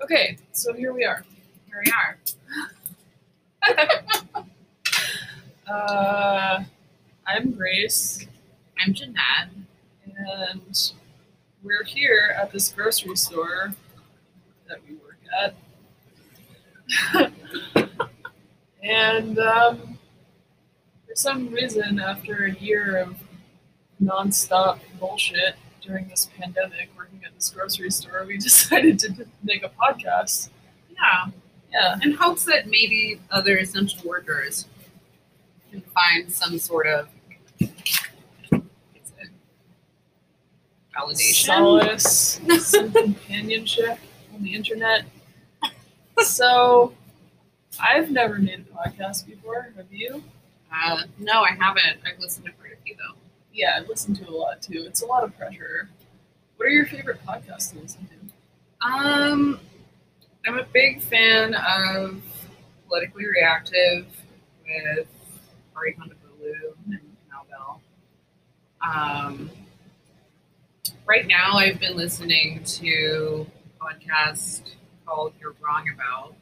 Okay, so here we are. Here we are. Uh, I'm Grace, I'm Jeanette. and we're here at this grocery store that we work at. and um, for some reason, after a year of nonstop bullshit during this pandemic, working at this grocery store, we decided to make a podcast. Yeah. Yeah. In hopes that maybe other essential workers can find some sort of it, validation. solace, some companionship on the internet. So, I've never made a podcast before. Have you? Uh, no, I haven't. I've listened to quite a few though. Yeah, I listen to a lot too. It's a lot of pressure. What are your favorite podcasts to listen to? Um, I'm a big fan of politically reactive with Hari and Mal Bell. Um, right now, I've been listening to a podcast called "You're Wrong About."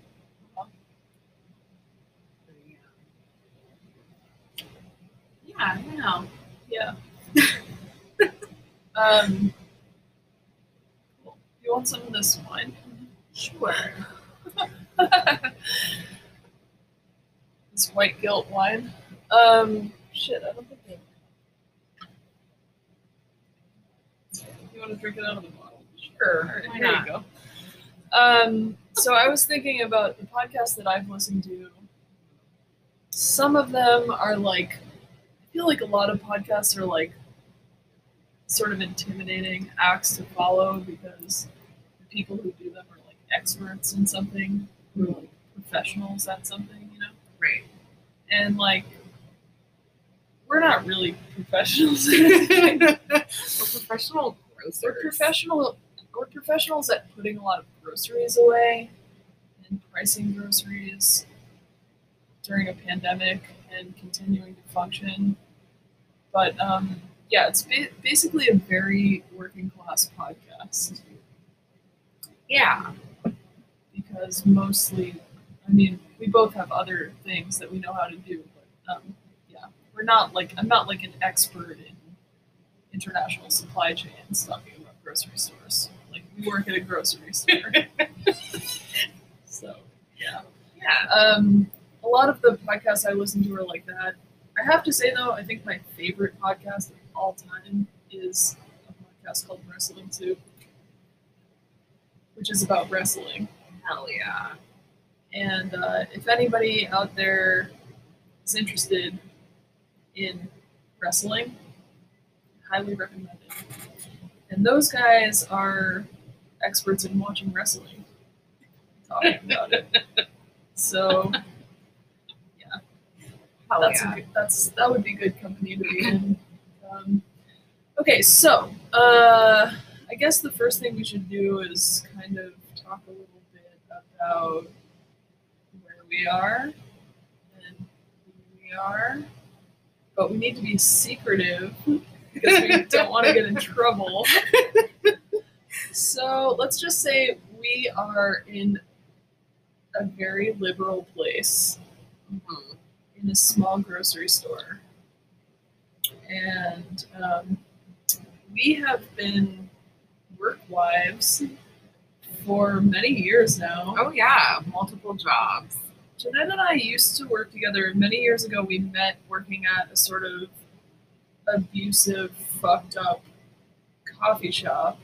Yeah, I don't know. Yeah. um, you want some of this wine? Sure. this white guilt wine. Um, shit, I don't think they. You want to drink it out of the bottle? Sure. Right, here you go. Um, so I was thinking about the podcasts that I've listened to. Some of them are like, feel like a lot of podcasts are like sort of intimidating acts to follow because the people who do them are like experts in something, who are like professionals at something, you know? Right. And like, we're not really professionals. We're professional grocers. We're professional. We're professionals at putting a lot of groceries away and pricing groceries during a pandemic and continuing to function. But um, yeah, it's ba- basically a very working class podcast Yeah. because mostly, I mean, we both have other things that we know how to do, but um, yeah, we're not like I'm not like an expert in international supply chains talking about grocery stores. Like we work at a grocery store, so yeah. Yeah. Um, a lot of the podcasts I listen to are like that. I have to say though, I think my favorite podcast of all time is a podcast called Wrestling Soup, which is about wrestling. Hell yeah. And uh, if anybody out there is interested in wrestling, highly recommend it. And those guys are experts in watching wrestling, talking about it. So Hell that's yeah. a good, that's that would be good company to be in. Um, okay, so uh, I guess the first thing we should do is kind of talk a little bit about where we are and who we are, but we need to be secretive because we don't want to get in trouble. So let's just say we are in a very liberal place Mhm. In a small grocery store. And um, we have been work wives for many years now. Oh yeah, multiple jobs. Jeanette and I used to work together. Many years ago, we met working at a sort of abusive, fucked up coffee shop.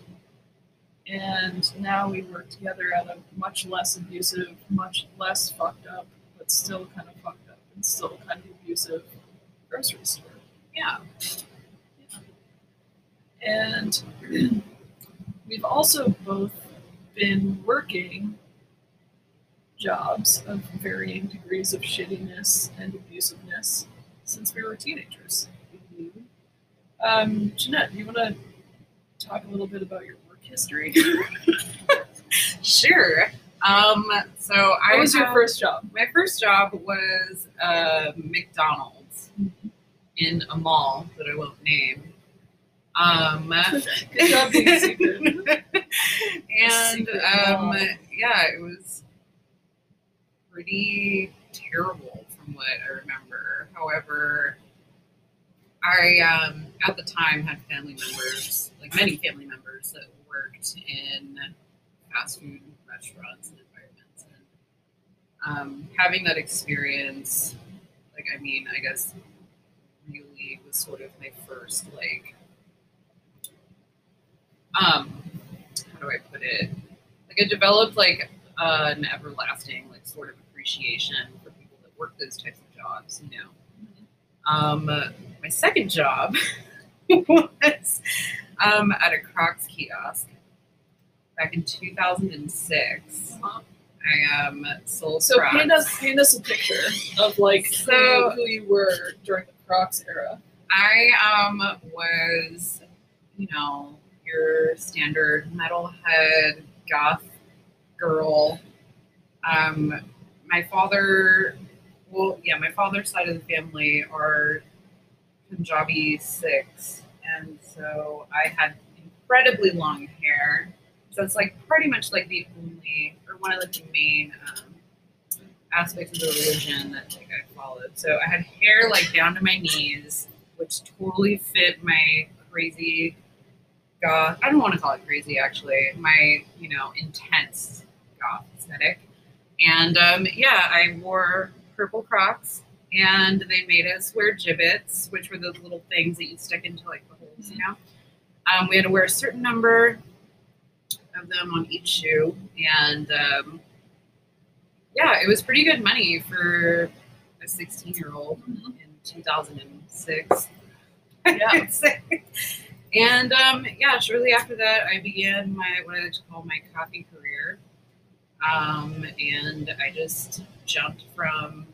And now we work together at a much less abusive, much less fucked up, but still kind of fucked up and still kind of abusive grocery store. Yeah. And we've also both been working jobs of varying degrees of shittiness and abusiveness since we were teenagers. Um, Jeanette, do you want to talk a little bit about your work history? Sure. Um, so I What was your first job? My first job was uh, McDonald's in a mall that I won't name. Um, Good job and um, yeah, it was pretty terrible from what I remember. However, I um, at the time had family members, like many family members, that worked in fast food restaurants and environments, and um, having that experience, like I mean, I guess really was sort of my first like um how do I put it? Like I developed like uh, an everlasting like sort of appreciation for people that work those types of jobs, you know. Um, my second job was um, at a Crocs kiosk back in 2006. Uh-huh. I um, sold So Crocs. paint us paint us a picture of like who, So- you, who you were during the Crocs era. I um was, you know, your standard metalhead goth girl. Um, my father, well, yeah, my father's side of the family are Punjabi Sikhs, and so I had incredibly long hair. So it's like pretty much like the only, or one of like, the main um, aspects of the religion that like I followed. So I had hair like down to my knees, which totally fit my crazy goth. I don't want to call it crazy actually. My you know intense goth aesthetic, and um, yeah, I wore purple Crocs, and they made us wear Jibbitz, which were those little things that you stick into like the holes, you know. Um, we had to wear a certain number of them on each shoe, and um, yeah, it was pretty good money for a 16 year old Mhm. in 2006. Yeah. And um, yeah, shortly after that, I began my what I like to call my coffee career. Um, and I just jumped from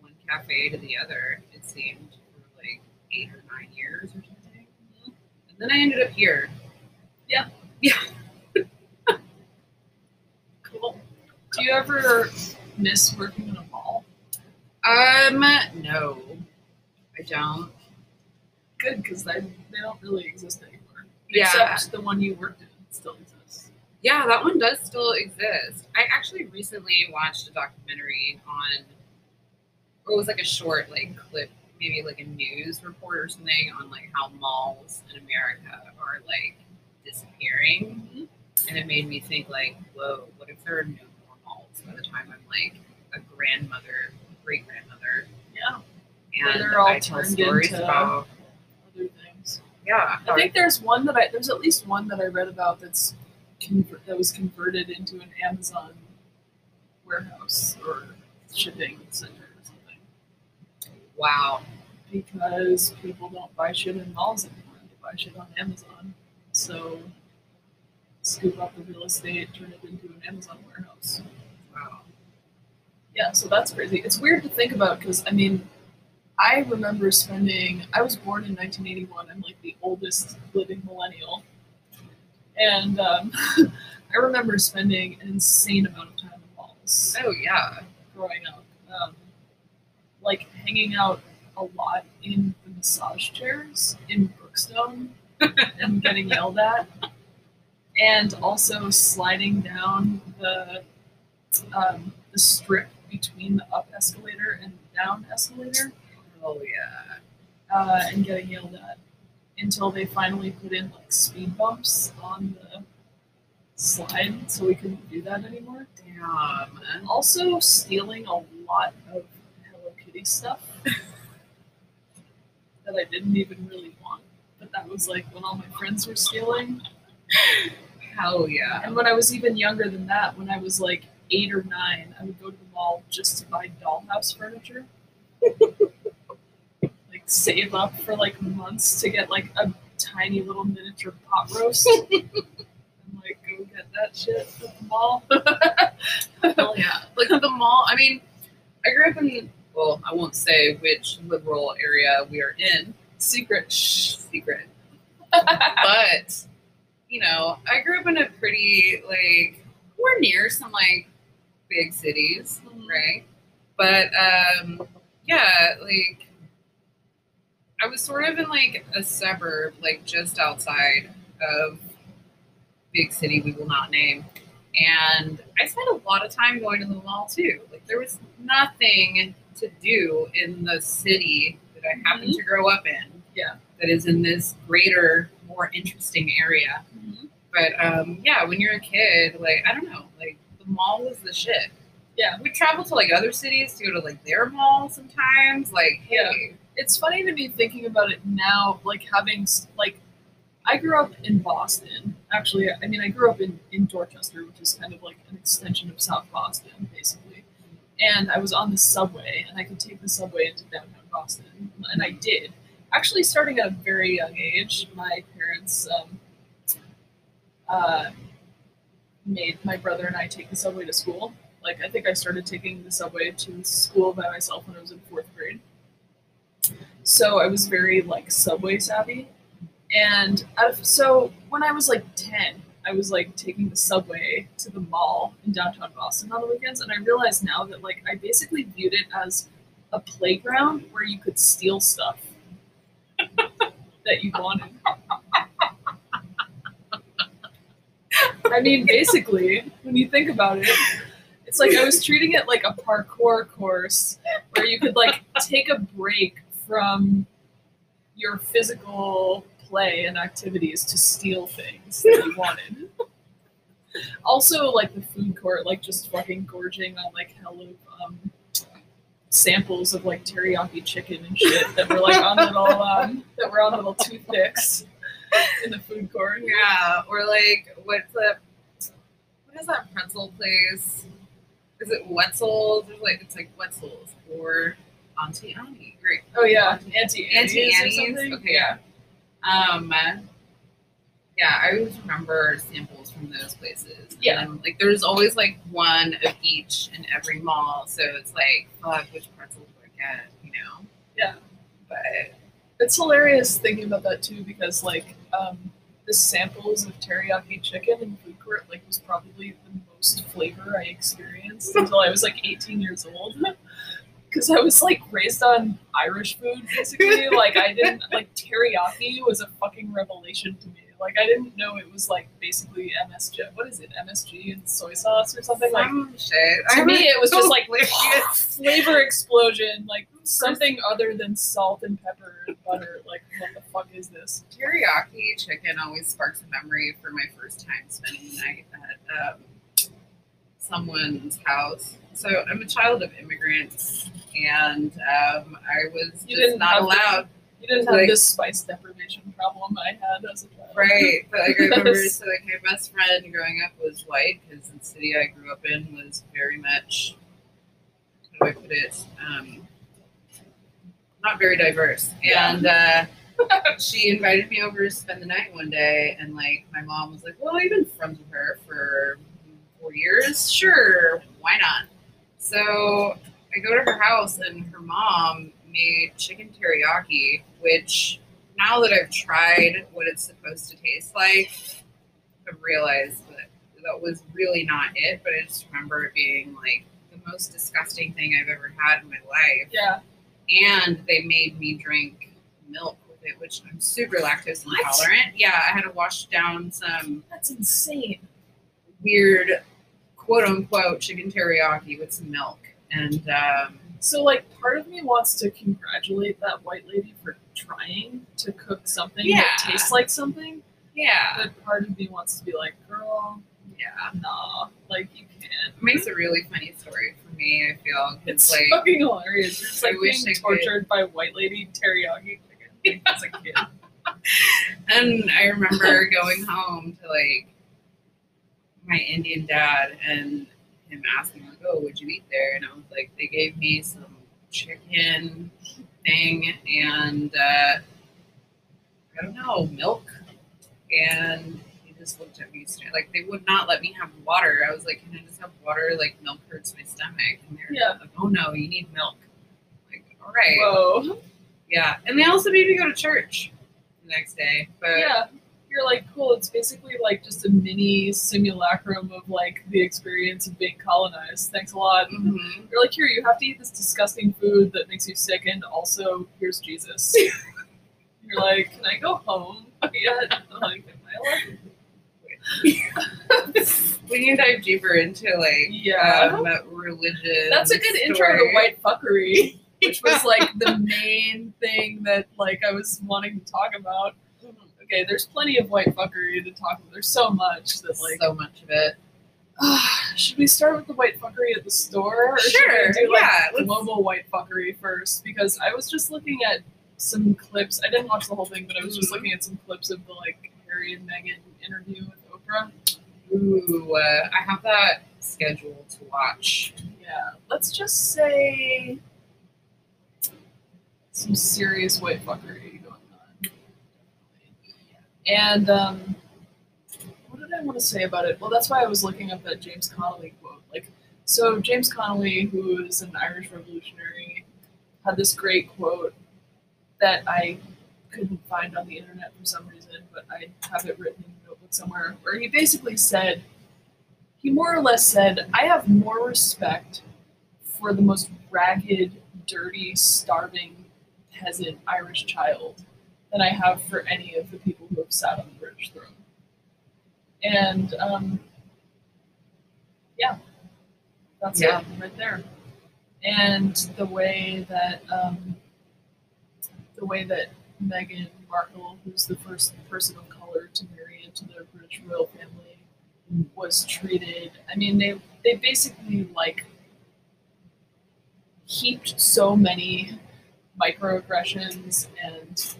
one cafe to the other, it seemed, for like eight or nine years or something. And then I ended up here. Cool. Do you ever miss working in a mall? Um, no, I don't. Good, because they, they don't really exist anymore. Yeah. Except the one you worked in still exists. Yeah, that one does still exist. I actually recently watched a documentary on, or it was like a short like clip, maybe like a news report or something on like how malls in America are like disappearing, and it made me think like, whoa, what if there are no by the time I'm like a grandmother, great grandmother, Yeah. And they're all I tell stories into- about Other things. yeah, I think there's one that I there's at least one that I read about that's conver- that was converted into an Amazon warehouse or shipping center or something wow, because people don't buy shit in malls anymore. They buy shit on Amazon. So scoop up the real estate, turn it into an Amazon warehouse. Wow, Yeah, so that's crazy. It's weird to think about because I mean, I remember spending. I was born in 1981. I'm like the oldest living millennial, and um, I remember spending an insane amount of time in malls oh yeah, growing up. Um, like hanging out a lot in the massage chairs in Brookstone and getting yelled at, and also sliding down the um, the strip between the up escalator and down escalator oh yeah. uh, and getting yelled at until they finally put in like speed bumps on the slide so we couldn't do that anymore. Damn. And also, stealing a lot of Hello Kitty stuff that I didn't even really want, but that was like when all my friends were stealing. Hell yeah. And when I was even younger than that, when I was like eight or nine, I would go to the mall just to buy dollhouse furniture. like save up for like months to get like a tiny little miniature pot roast. and like go get that shit at the mall. Hell yeah. Like the mall, I mean, I grew up in, well, I won't say which liberal area we are in. Secret. Shh, secret. But, you know, I grew up in a pretty, like, we're near some, like, big cities, right? But, um, yeah, like, I was sort of in, like, a suburb, like, just outside of big city we will not name. And I spent a lot of time going to the mall too. Like there was nothing to do in the city that I happened to grow up in. Yeah. That is in this greater, more interesting area. But um, yeah, when you're a kid, like I don't know, like the mall was the shit. Yeah. We travel to like other cities to go to like their mall sometimes. Like, Yeah. hey, It's funny to me thinking about it now, like having like I grew up in Boston. Actually, I mean I grew up in in Dorchester, which is kind of like an extension of South Boston, basically. And I was on the subway, and I could take the subway into downtown Boston, and I did. Actually, starting at a very young age, my parents um, uh, made my brother and I take the subway to school. Like I think I started taking the subway to school by myself when I was in fourth grade. So I was very like subway savvy, and so when I was like ten, I was like taking the subway to the mall in downtown Boston on the weekends, and I realized now that like I basically viewed it as a playground where you could steal stuff that you wanted. I mean, basically, when you think about it, it's like I was treating it like a parkour course where you could like take a break from your physical play and activities to steal things that you wanted. also, like the food court, like just fucking gorging on like hell of um, samples of like teriyaki chicken and shit that were like on little um, that were on little toothpicks in the food court. yeah. Or like, what's the what is that pretzel place? Is it Wetzel's? There's like it's like Wetzel's or Auntie Annie. Great. Oh yeah, Auntie Auntie Annie's or Annie's? Okay. Yeah. Um, yeah, I always remember samples from those places. Yeah. And, like there's always like one of each in every mall, so it's like, fuck, which pretzel do I get? You know? Yeah. But It's hilarious thinking about that too, because like um, the samples of teriyaki chicken in food court like was probably the most flavor I experienced until I was like 18 years old. Because I was like raised on Irish food, basically. like I didn't like teriyaki was a fucking revelation to me. Like I didn't know it was like basically MSG. What is it? MSG and soy sauce or something like. some shit. To I me, it was so just like flavor explosion, like something other than salt and pepper butter. Like, what the fuck is this? teriyaki chicken always sparks a memory for my first time spending the night at um, someone's house. So I'm a child of immigrants, and um, I was You just didn't not have the- allowed. You didn't have Like- this spice deprivation problem I had as a child. Right, but like I remember, so like my best friend growing up was white because the city I grew up in was very much, how do I put it, um, not very diverse. And uh, she invited me over to spend the night one day, and like my mom was like, "Well, you've been friends with her for four years, sure, why not?" So I go to her house, and her mom made chicken teriyaki, which now that I've tried what it's supposed to taste like, I've realized that that was really not it. But I just remember it being like the most disgusting thing I've ever had in my life. Yeah. And they made me drink milk with it, which I'm super lactose What? intolerant. Yeah, I had to wash down some That's insane. weird quote unquote chicken teriyaki with some milk. And um, So, like, part of me wants to congratulate that white lady for trying to cook something Yeah. that tastes like something. yeah, But part of me wants to be like, girl, yeah. nah, like, you can't. It makes a really funny story for me, I feel It's like fucking hilarious. You're just I like wish being I could. tortured by white lady teriyaki chicken as a kid. And I remember going home to like my Indian dad and him asking like, "Oh, would you eat there?" And I was like, "They gave me some chicken thing and uh, I don't know milk." And just looked at me straight like they would not let me have water. I was like, "Can I just have water? Like milk hurts my stomach." And they're Yeah. like, "Oh no, you need milk." Like, all right, Whoa. yeah. And they also made me go to church the next day, but. Yeah. You're like, cool, it's basically like just a mini simulacrum of like the experience of being colonized. Thanks a lot. Mhm. You're like, here, you have to eat this disgusting food that makes you sick, and also here's Jesus. You're like, can I go home yet? Like, am I allowed? we can dive deeper into like Yeah. um, religion. That's a good intro to white fuckery, which was like the main thing that like I was wanting to talk about. Okay, there's plenty of white fuckery to talk about. There's so much that like so much of it. should we start with the white fuckery at the store? Or should Sure, we do like yeah, global white fuckery first? Because I was just looking at some clips. I didn't watch the whole thing, but I was just Mhm. looking at some clips of the like Harry and Meghan interview with Ooh, uh, I have that scheduled to watch. Yeah, let's just say some serious white fuckery going on. And um, what did I want to say about it? Well, that's why I was looking up that James Connolly quote. Like, so James Connolly, who is an Irish revolutionary, had this great quote that I couldn't find on the internet for some reason, but I have it written somewhere, where he basically said, he more or less said, I have more respect for the most ragged, dirty, starving peasant Irish child than I have for any of the people who have sat on the British throne. And um, yeah, that's Yeah. it right there. And the way that um, the way that Meghan Markle, who's the first person of color to marry into the British royal family, was treated. I mean, they they basically like heaped so many microaggressions and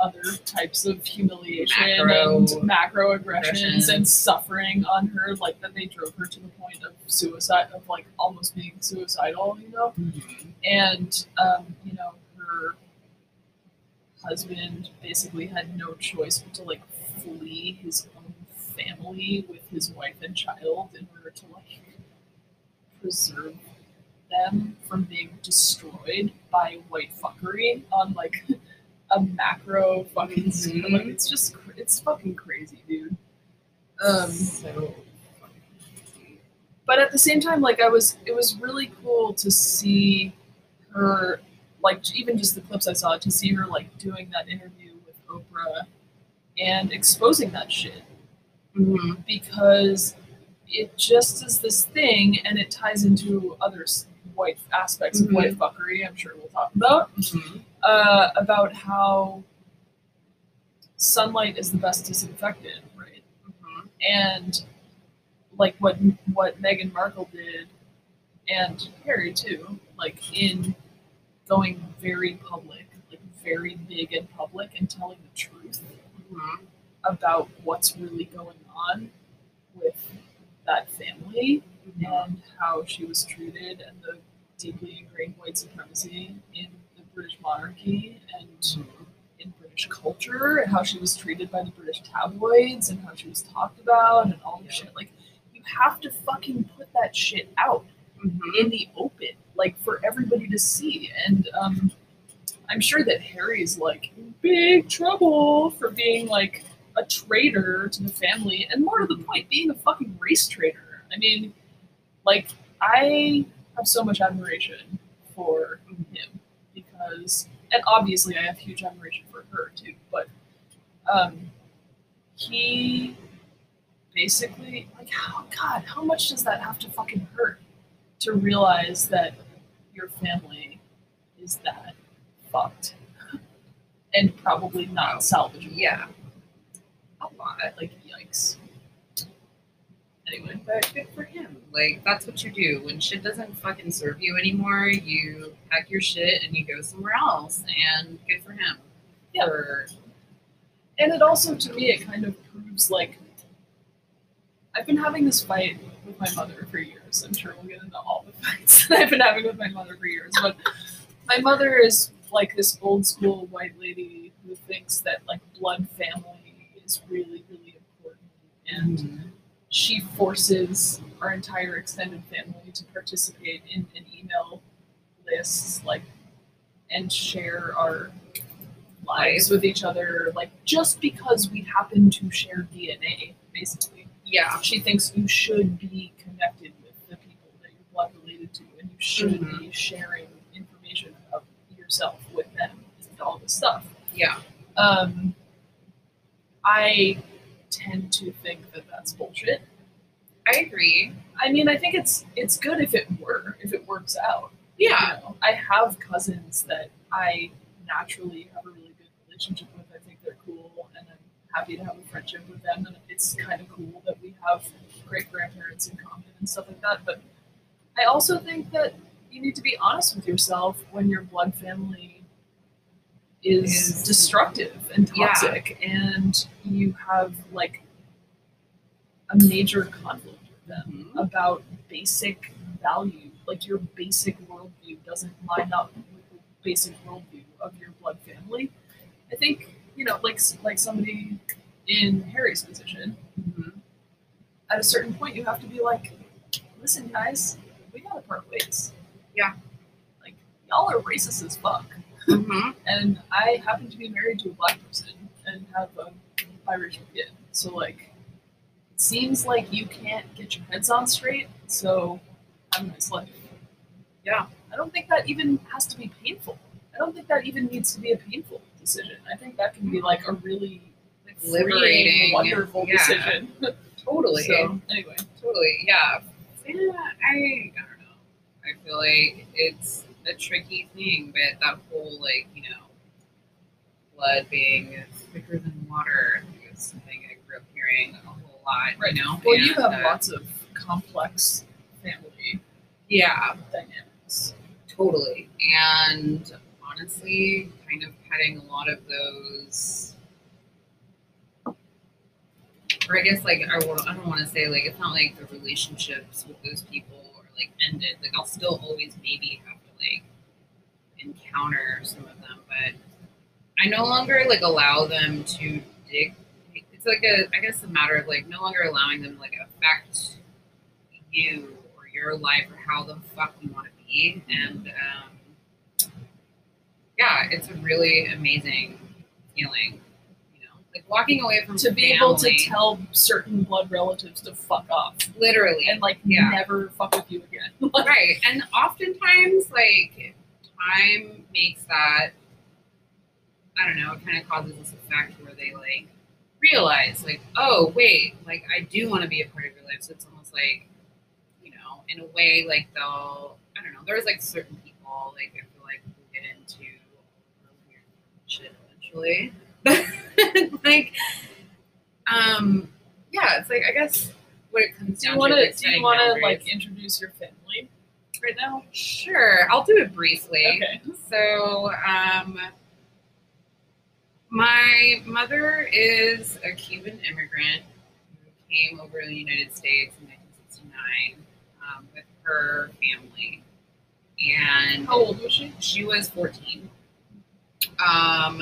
other types of humiliation Macro- and macroaggressions and suffering on her, like that they drove her to the point of suicide, of like almost being suicidal, you know and um, you know her husband basically had no choice but to like flee his own family with his wife and child in order to like preserve them from being destroyed by white fuckery on like a macro fucking scale. Mhm. like it's just it's fucking crazy dude um so but at the same time like i was it was really cool to see her like even just the clips i saw to see her like doing that interview with oprah and exposing that shit Mhm. because it just is this thing and it ties into other white aspects of Mhm. white fuckery i'm sure we'll talk about Mhm. uh, about how sunlight is the best disinfectant right Mhm. and like what what Meghan Markle did, and Harry too, like in going very public, like very big and public, and telling the truth Mhm. about what's really going on with that family and how she was treated, and the deeply ingrained white supremacy in the British monarchy and in British culture and how she was treated by the British tabloids and how she was talked about and all this shit. Like, you have to fucking put that shit out Mhm. in the open, like for everybody to see. And um, I'm sure that Harry's like in big trouble for being like a traitor to the family, and more to the point, being a fucking race traitor. I mean, like I have so much admiration for him because, and obviously I have huge admiration for her too. But um, he basically like how God, how much does that have to fucking hurt to realize that your family is that fucked and probably not salvageable? Yeah. A lot. Like yikes. Anyway, But good for him. Like that's what you do. When shit doesn't fucking serve you anymore, you pack your shit and you go somewhere else. And good for him. Yeah. For, and it also to me it kind of proves like I've been having this fight with my mother for years. I'm sure we'll get into all the fights that I've been having with my mother for years. But my mother is like this old school white lady who thinks that like blood family is really, really important. And she forces our entire extended family to participate in an email lists like and share our lives with each other like just because we happen to share dna basically yeah. she thinks you should be connected with the people that you're blood related to and you should Mhm. be sharing information of yourself with them and all this stuff Yeah. um, I tend to think that that's bullshit. I agree. I mean, I think it's it's good if it were if it works out. Yeah. You know, I have cousins that I naturally have a really good relationship with. I think they're cool, and I'm happy to have a friendship with them. And it's kind of cool that we have great grandparents in common and stuff like that. But I also think that you need to be honest with yourself when your blood family is, Is- destructive and Yeah. toxic, and you have like a major conflict with them Mhm. about basic value, like your basic worldview doesn't line up with the basic worldview of your blood family. I think you know, like like somebody in Harry's position, Mhm. at a certain point, you have to be like, listen, guys, we gotta part ways. Yeah. Like y'all are racist as fuck, Mhm. and I happen to be married to a black person and have a biracial kid, so like. It seems like you can't get your heads on straight, so have a nice life. Yeah. I don't think that even has to be painful. I don't think that even needs to be a painful decision. I think that can be like a really Liberating. wonderful Yeah. decision. Totally. So anyway, Totally. Yeah. Yeah. I I don't know. I feel like it's a tricky thing, but that whole like you know, blood being thicker than water is something I grew up hearing a whole lot. Right. now. well, you have uh, lots of complex family Yeah. dynamics. Totally. And honestly, kind of cutting a lot of those. Or I guess like I, I don't want to say like it's not like the relationships with those people are like ended. Like I'll still always maybe have to like encounter some of them, but I no longer like allow them to dig. It's like a I guess a matter of like no longer allowing them to like affect you or your life or how the fuck you want to be. And um, yeah, it's a really amazing feeling. Like walking away from To be able to tell certain blood relatives to fuck off. Literally. And like Yeah. never fuck with you again. right. And oftentimes like time makes that i don't know it kind of causes this effect where they like realize like oh wait like i do want to be a part of your life. So it's almost like you know in a way like they'll i don't know there's like certain people like i feel like get into weird shit eventually like um yeah it's like i guess what it comes do down you want to to? Do you want to like introduce your family right now? Sure, I'll do it briefly. Okay. So, um, my mother is a Cuban immigrant who came over to the United States in 1969 um, with her family, and How old was she? she was 14. Um,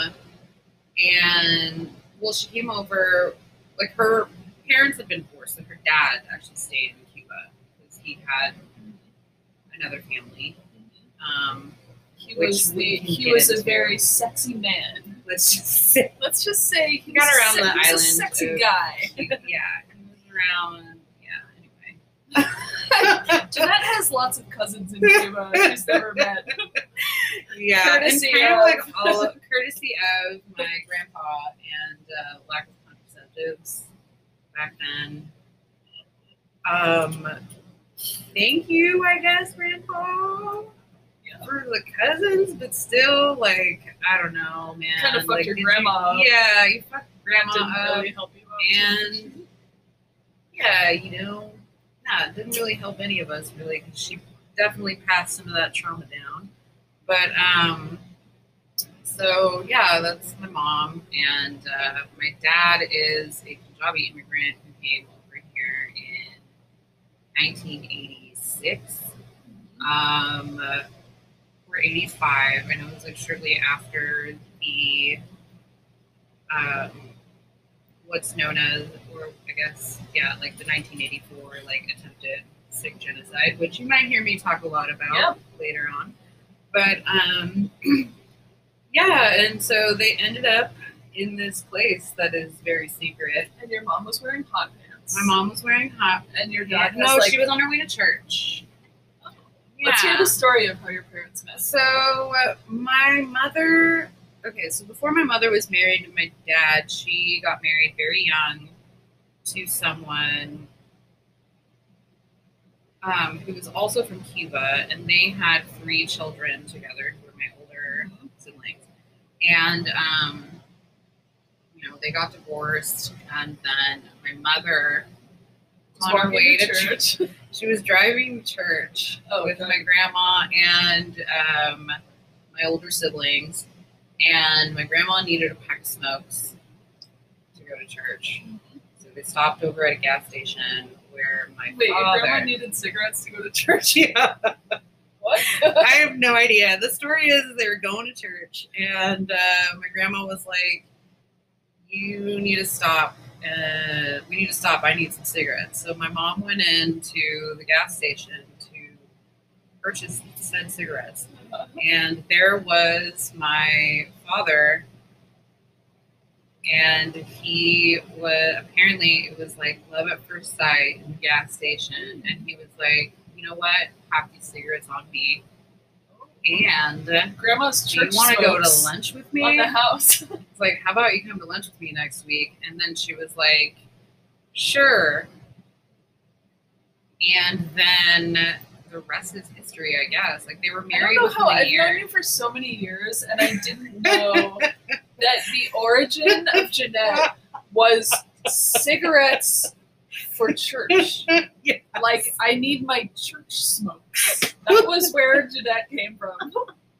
and well, she came over, like her parents had been divorced, and her dad actually stayed in Cuba because he had another family. Um, He was the, he was a very sexy man. let's just say, Let's just say he Got around a, the he was a island sexy of- guy. he- yeah, he was around. Yeah, anyway. Jeanette has lots of cousins in Cuba she's never met. Yeah, Courtesy and kind of of- like all courtesy of my grandpa and uh, lack of contraceptives back then. Um, thank you, I guess, grandpa. Yeah. For the cousins, but still, like, I don't know, man. Kinda fucked like, your did you- grandma yeah, you fucked grandma Didn't up. really help you and yeah, you know, yeah, it didn't really help any of us really because she definitely passed some of that trauma down. But um, so yeah, that's my mom, and uh, my dad is a Punjabi immigrant who came over here in 1986. Um, or 85. I know it was like shortly after the um, what's known as, or I guess, yeah, like the 1984 like attempted Sikh genocide, which you might hear me talk a lot about Yeah. later on. But um, yeah, and so they ended up in this place that is very secret. And your mom was wearing hot pants. My mom was wearing hot. and your Yeah, dad no, like. she was on her way to church. Let's hear the story of how your parents met. So uh, my mother, okay, so before my mother was married to my dad, she got married very young to someone um, who was also from Cuba, and they had three children together who were my older siblings. And, um, you know, they got divorced, and then my mother, on her way to to church, she was driving to church Oh, with okay. my grandma and um, my older siblings, and my grandma needed a pack of smokes to go to church. So they stopped over at a gas station where my Wait, your father. grandma needed cigarettes to go to church? yeah, What? I have no idea. The story is they were going to church, and uh, my grandma was like, "You need to stop. Uh, we need to stop. I need some cigarettes." So my mom went into the gas station to purchase said cigarettes, and there was my father, and he was apparently it was like love at first sight in the gas station, and he was like, "You know what? Have these cigarettes on me." And Grandma's do you want to go to lunch with me on the house. It's like, how about you come to lunch with me next week? And then she was like, sure. And then the rest is history, I guess. Like they were I married don't know how I've known you for so many years, and I didn't know that the origin of Jeanette was cigarettes for church. Yes. Like I need my church smokes. That was where Jeanette came from.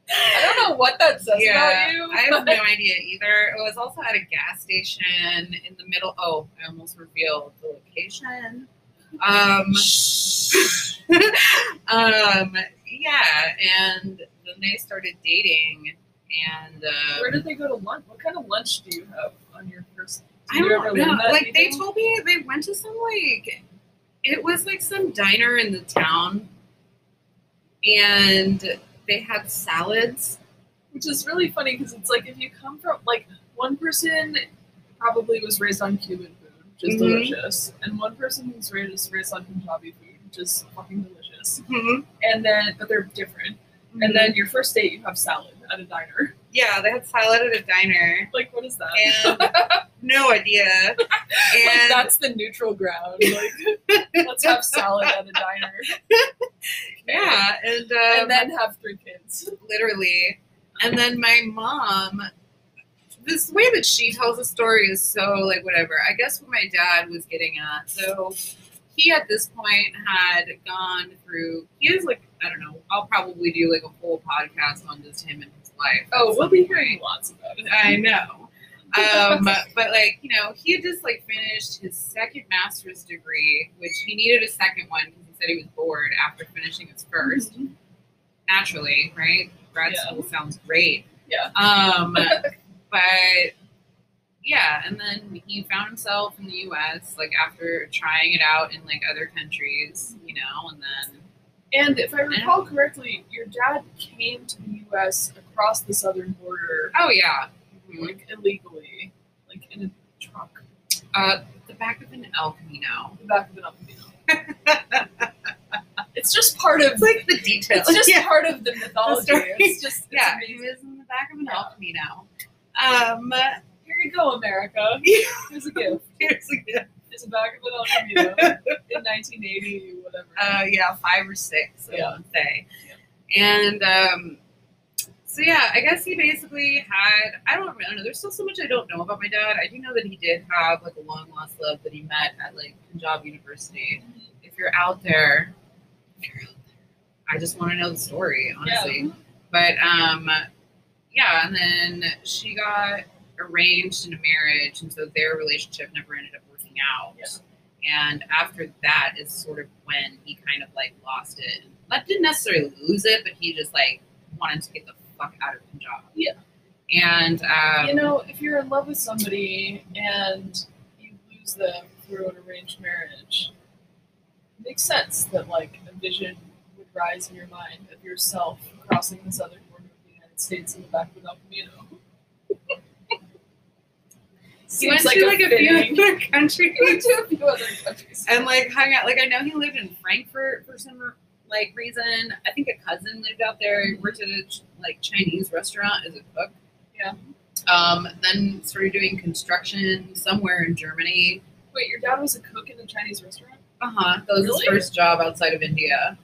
I don't know what that says Yeah, about you. I have no idea either. It was also at a gas station in the middle. Oh, I almost revealed the location. Um, um, yeah, and then they started dating, and um, Where did they go to lunch? What kind of lunch do you have on your first? I don't know. Like they told me they went to some like it was like some diner in the town, and they had salads. which is really funny because it's like if you come from like one person probably was raised on Cuban food, which is Mhm. delicious, and one person was raised raised on Punjabi food, which is fucking delicious. Mm-hmm. And then, but they're different. And then your first date, you have salad at a diner. yeah, they had salad at a diner. Like, what is that? And no idea. like, that's the neutral ground. Like, let's have salad at a diner. yeah, and um, and then have three kids. literally. And then my mom, this way that she tells the story is so like whatever. I guess what my dad was getting at. So he at this point had gone through. He is like I don't know. I'll probably do like a whole podcast on just him and his life. Oh, we'll be hearing lots about it. I know. Um, but like you know, he had just like finished his second master's degree, which he needed a second one because he said he was bored after finishing his 1st Mhm. Naturally, right? Grad Yeah. school sounds great. Yeah. Um, but yeah, and then he found himself in the U.S. like after trying it out in like other countries, you know, and then And if I recall correctly, your dad came to the U.S. across the southern border, oh yeah, Mhm. like illegally, like in a truck, uh, the back of an El Camino. the back of an Alpino. it's just part of. It's like the details. It's just yeah. part of the mythology. story. It's just. It's yeah, he amazing. was in the back of an Yeah. El Camino. Um, you go, America. Yeah. Here's a gift. here's a good- It's a back of Camino in 1980, whatever. uh, yeah, five or six, I Yeah. would say. And um, so yeah, I guess he basically had I don't really know. There's still so much I don't know about my dad. I do know that he did have like a long lost love that he met at like Punjab University. If you're out there, if you're out there, I just want to know the story, honestly. But um, yeah, and then she got arranged in a marriage, and so their relationship never ended up working out. Yeah. And after that is sort of when he kind of like lost it. Not didn't necessarily lose it, but he just like wanted to get the fuck out of Punjab. Yeah. And um, you know, if you're in love with somebody and you lose them through an arranged marriage, it makes sense that like a vision would rise in your mind of yourself crossing the southern border of the United States in the back of an El Camino. He went Seems to like a few fitting- other countries. He went to a few other countries. and like hung out. Like I know he lived in Frankfurt for some like reason. I think a cousin lived out there. He worked at a like Chinese restaurant as a cook. Yeah. Um, then started doing construction somewhere in Germany. Wait, your dad was a cook in a Chinese restaurant? Uh huh. That was Really? his first job outside of India.